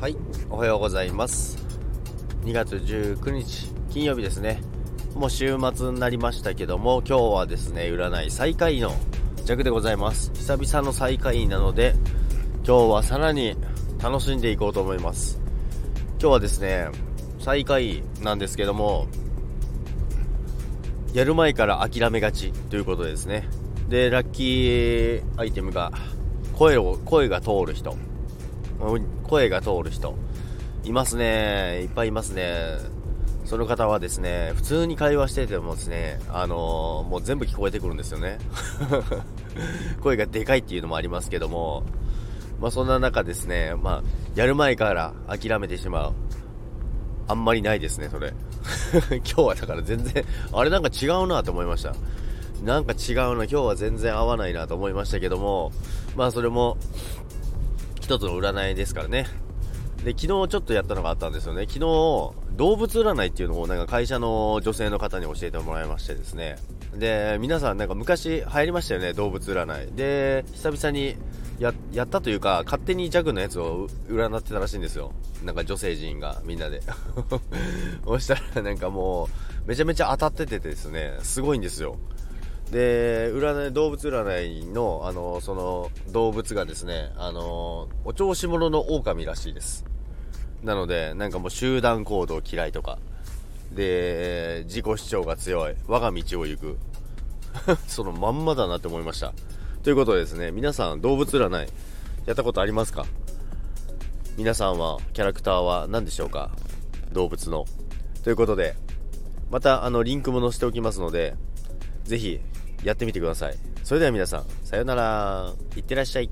はいおはようございます。2月19日金曜日ですね。もう週末になりましたけども今日はですね占い最下位の弱でございます。久々の最下位なので今日はさらに楽しんでいこうと思います。今日はですね最下位なんですけどもやる前から諦めがちということですね。でラッキーアイテムが声を声が通る人。声が通る人。いますね。いっぱいいますね。その方はですね普通に会話しててもですねあのー、もう全部聞こえてくるんですよね。声がでかいっていうのもありますけどもまあそんな中ですねまあやる前から諦めてしまう。あんまりないですねそれ。今日はだから全然あれなんか違うなと思いました。なんか違うな。今日は全然合わないなと思いましたけどもまあそれも一つの占いですからね。で、昨日ちょっとやったのがあったんですよね。昨日、動物占いっていうのをなんか会社の女性の方に教えてもらいましてですね。で、皆さんなんか昔流行りましたよね、動物占い。で、久々にややったというか、勝手に弱のやつを占ってたらしいんですよ。なんか女性陣がみんなで。そしたらなんかもう、めちゃめちゃ当たっててですね、すごいんですよ。で占い動物占いのあのその動物がですねあのお調子者の狼らしいです。なのでなんかもう集団行動嫌いとか。で自己主張が強い。我が道を行く。そのまんまだなって思いました。ということでですね皆さん動物占いやったことありますか？皆さんはキャラクターは何でしょうか？動物の。ということでまたあのリンクも載せておきますのでぜひやってみてください。それでは皆さんさようなら。いってらっしゃい。